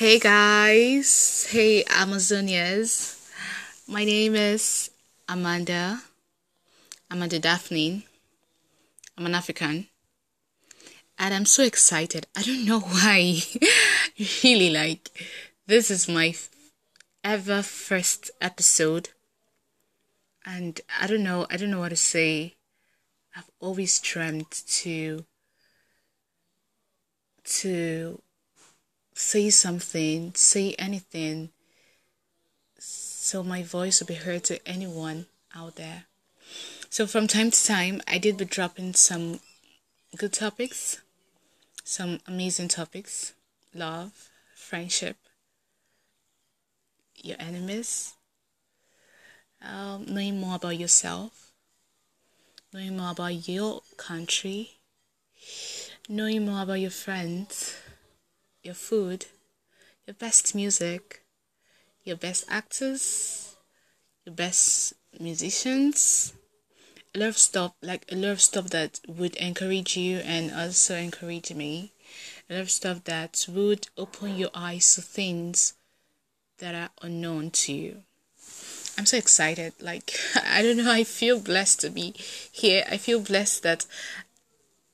Hey guys, hey Amazonians. My name is Amanda. Amanda Daphne. I'm an African. And I'm so excited. I don't know why. really like this is my ever first episode. And I don't know, I don't know what to say. I've always dreamt to to say something, say anything, so my voice will be heard to anyone out there. So, from time to time, I did be dropping some good topics, some amazing topics love, friendship, your enemies, um, knowing more about yourself, knowing more about your country, knowing more about your friends your food, your best music, your best actors, your best musicians. A lot of stuff, like a lot of stuff that would encourage you and also encourage me. A lot of stuff that would open your eyes to things that are unknown to you. I'm so excited. Like, I don't know, I feel blessed to be here. I feel blessed that,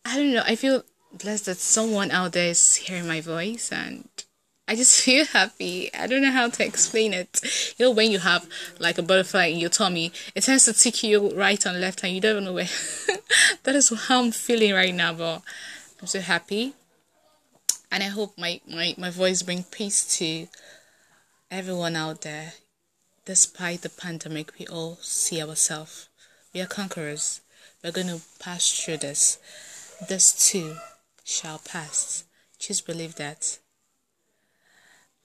I don't know, I feel blessed that someone out there is hearing my voice and I just feel happy. I don't know how to explain it. You know, when you have like a butterfly in your tummy, it tends to tick you right and left, and you don't even know where. that is how I'm feeling right now, but I'm so happy. And I hope my, my, my voice brings peace to everyone out there. Despite the pandemic, we all see ourselves. We are conquerors. We're going to pass through this. This too shall pass. Just believe that.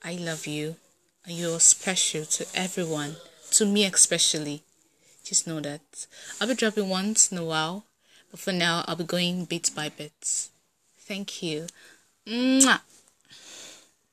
I love you and you're special to everyone, to me especially. Just know that. I'll be dropping once in a while, but for now, I'll be going bit by bit. Thank you. Mwah.